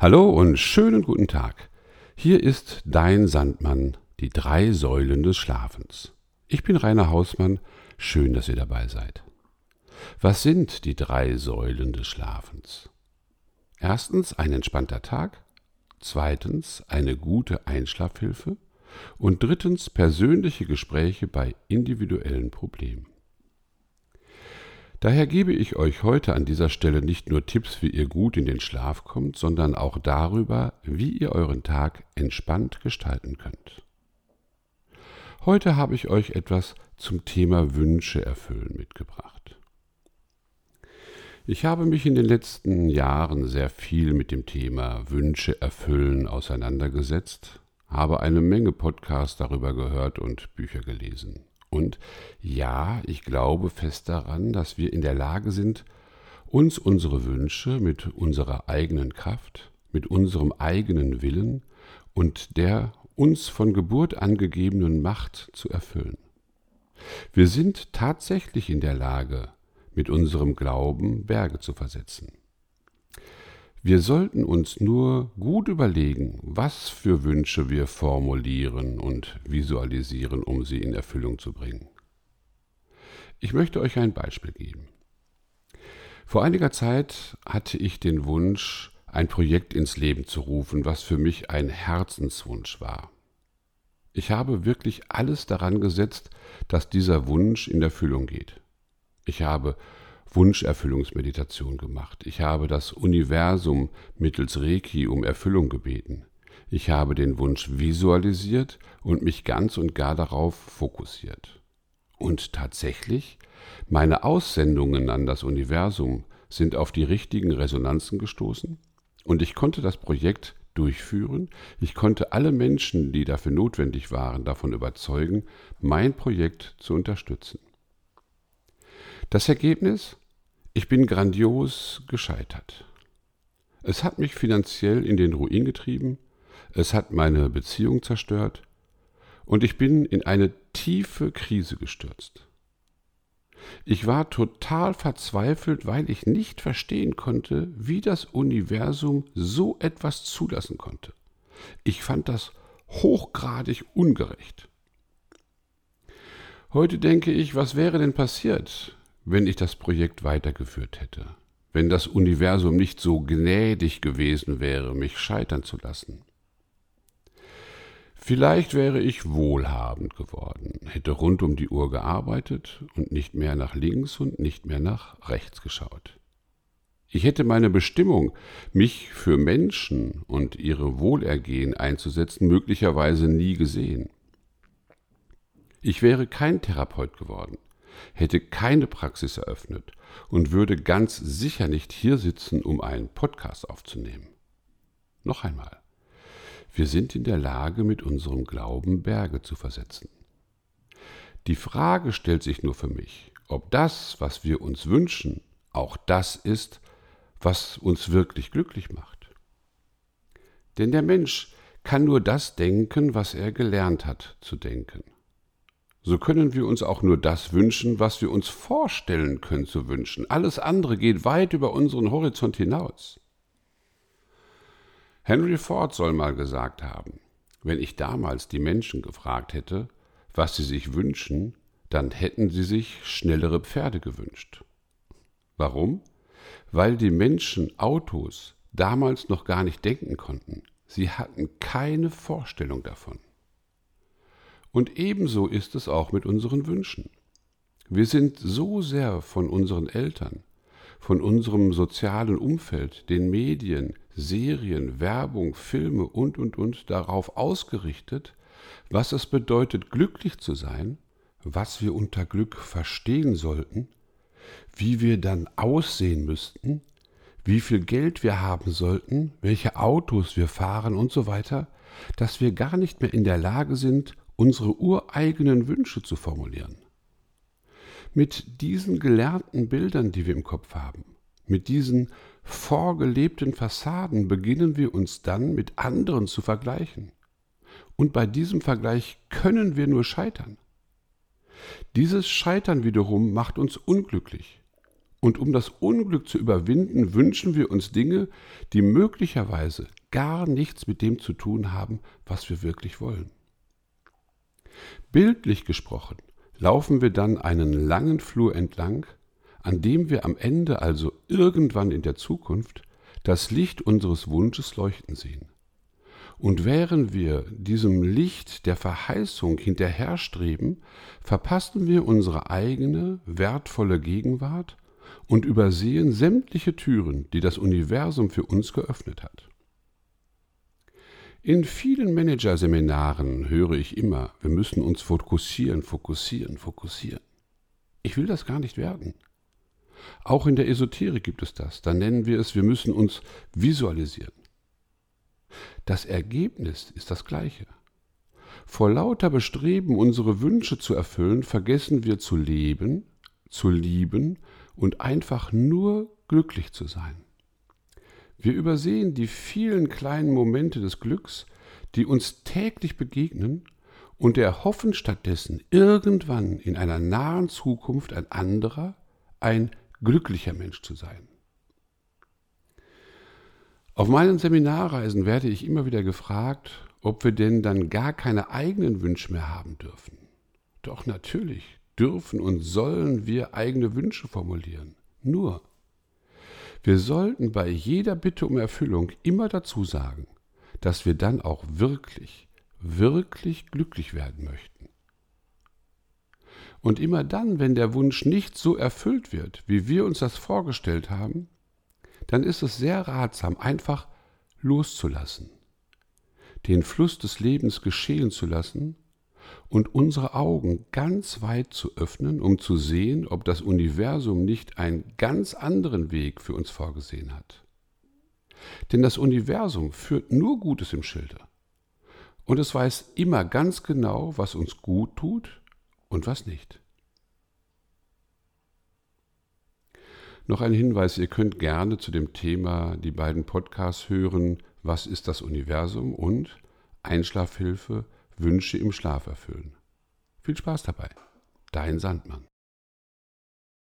Hallo und schönen guten Tag. Hier ist dein Sandmann, die drei Säulen des Schlafens. Ich bin Rainer Hausmann, schön, dass ihr dabei seid. Was sind die drei Säulen des Schlafens? Erstens ein entspannter Tag, zweitens eine gute Einschlafhilfe und drittens persönliche Gespräche bei individuellen Problemen. Daher gebe ich euch heute an dieser Stelle nicht nur Tipps, wie ihr gut in den Schlaf kommt, sondern auch darüber, wie ihr euren Tag entspannt gestalten könnt. Heute habe ich euch etwas zum Thema Wünsche erfüllen mitgebracht. Ich habe mich in den letzten Jahren sehr viel mit dem Thema Wünsche erfüllen auseinandergesetzt, habe eine Menge Podcasts darüber gehört und Bücher gelesen. Und ja, ich glaube fest daran, dass wir in der Lage sind, uns unsere Wünsche mit unserer eigenen Kraft, mit unserem eigenen Willen und der uns von Geburt angegebenen Macht zu erfüllen. Wir sind tatsächlich in der Lage, mit unserem Glauben Berge zu versetzen. Wir sollten uns nur gut überlegen, was für Wünsche wir formulieren und visualisieren, um sie in Erfüllung zu bringen. Ich möchte euch ein Beispiel geben. Vor einiger Zeit hatte ich den Wunsch, ein Projekt ins Leben zu rufen, was für mich ein Herzenswunsch war. Ich habe wirklich alles daran gesetzt, dass dieser Wunsch in Erfüllung geht. Ich habe Wunscherfüllungsmeditation gemacht. Ich habe das Universum mittels Reiki um Erfüllung gebeten. Ich habe den Wunsch visualisiert und mich ganz und gar darauf fokussiert. Und tatsächlich, meine Aussendungen an das Universum sind auf die richtigen Resonanzen gestoßen und ich konnte das Projekt durchführen. Ich konnte alle Menschen, die dafür notwendig waren, davon überzeugen, mein Projekt zu unterstützen. Das Ergebnis? Ich bin grandios gescheitert. Es hat mich finanziell in den Ruin getrieben, es hat meine Beziehung zerstört und ich bin in eine tiefe Krise gestürzt. Ich war total verzweifelt, weil ich nicht verstehen konnte, wie das Universum so etwas zulassen konnte. Ich fand das hochgradig ungerecht. Heute denke ich, was wäre denn passiert, wenn ich das Projekt weitergeführt hätte, wenn das Universum nicht so gnädig gewesen wäre, mich scheitern zu lassen. Vielleicht wäre ich wohlhabend geworden, hätte rund um die Uhr gearbeitet und nicht mehr nach links und nicht mehr nach rechts geschaut. Ich hätte meine Bestimmung, mich für Menschen und ihre Wohlergehen einzusetzen, möglicherweise nie gesehen. Ich wäre kein Therapeut geworden, hätte keine Praxis eröffnet und würde ganz sicher nicht hier sitzen, um einen Podcast aufzunehmen. Noch einmal. Wir sind in der Lage, mit unserem Glauben Berge zu versetzen. Die Frage stellt sich nur für mich, ob das, was wir uns wünschen, auch das ist, was uns wirklich glücklich macht. Denn der Mensch kann nur das denken, was er gelernt hat zu denken so können wir uns auch nur das wünschen, was wir uns vorstellen können zu wünschen. Alles andere geht weit über unseren Horizont hinaus. Henry Ford soll mal gesagt haben, wenn ich damals die Menschen gefragt hätte, was sie sich wünschen, dann hätten sie sich schnellere Pferde gewünscht. Warum? Weil die Menschen Autos damals noch gar nicht denken konnten. Sie hatten keine Vorstellung davon. Und ebenso ist es auch mit unseren Wünschen. Wir sind so sehr von unseren Eltern, von unserem sozialen Umfeld, den Medien, Serien, Werbung, Filme und, und, und darauf ausgerichtet, was es bedeutet, glücklich zu sein, was wir unter Glück verstehen sollten, wie wir dann aussehen müssten, wie viel Geld wir haben sollten, welche Autos wir fahren und so weiter, dass wir gar nicht mehr in der Lage sind, unsere ureigenen Wünsche zu formulieren. Mit diesen gelernten Bildern, die wir im Kopf haben, mit diesen vorgelebten Fassaden beginnen wir uns dann mit anderen zu vergleichen. Und bei diesem Vergleich können wir nur scheitern. Dieses Scheitern wiederum macht uns unglücklich. Und um das Unglück zu überwinden, wünschen wir uns Dinge, die möglicherweise gar nichts mit dem zu tun haben, was wir wirklich wollen. Bildlich gesprochen laufen wir dann einen langen Flur entlang, an dem wir am Ende, also irgendwann in der Zukunft, das Licht unseres Wunsches leuchten sehen. Und während wir diesem Licht der Verheißung hinterherstreben, verpassen wir unsere eigene wertvolle Gegenwart und übersehen sämtliche Türen, die das Universum für uns geöffnet hat. In vielen Managerseminaren höre ich immer, wir müssen uns fokussieren, fokussieren, fokussieren. Ich will das gar nicht werden. Auch in der Esoterik gibt es das. Da nennen wir es, wir müssen uns visualisieren. Das Ergebnis ist das gleiche. Vor lauter Bestreben, unsere Wünsche zu erfüllen, vergessen wir zu leben, zu lieben und einfach nur glücklich zu sein. Wir übersehen die vielen kleinen Momente des Glücks, die uns täglich begegnen und erhoffen stattdessen irgendwann in einer nahen Zukunft ein anderer, ein glücklicher Mensch zu sein. Auf meinen Seminarreisen werde ich immer wieder gefragt, ob wir denn dann gar keine eigenen Wünsche mehr haben dürfen. Doch natürlich dürfen und sollen wir eigene Wünsche formulieren. Nur, wir sollten bei jeder Bitte um Erfüllung immer dazu sagen, dass wir dann auch wirklich, wirklich glücklich werden möchten. Und immer dann, wenn der Wunsch nicht so erfüllt wird, wie wir uns das vorgestellt haben, dann ist es sehr ratsam, einfach loszulassen, den Fluss des Lebens geschehen zu lassen und unsere Augen ganz weit zu öffnen, um zu sehen, ob das Universum nicht einen ganz anderen Weg für uns vorgesehen hat. Denn das Universum führt nur Gutes im Schilde. Und es weiß immer ganz genau, was uns gut tut und was nicht. Noch ein Hinweis, ihr könnt gerne zu dem Thema die beiden Podcasts hören, Was ist das Universum und Einschlafhilfe, Wünsche im Schlaf erfüllen. Viel Spaß dabei. Dein Sandmann.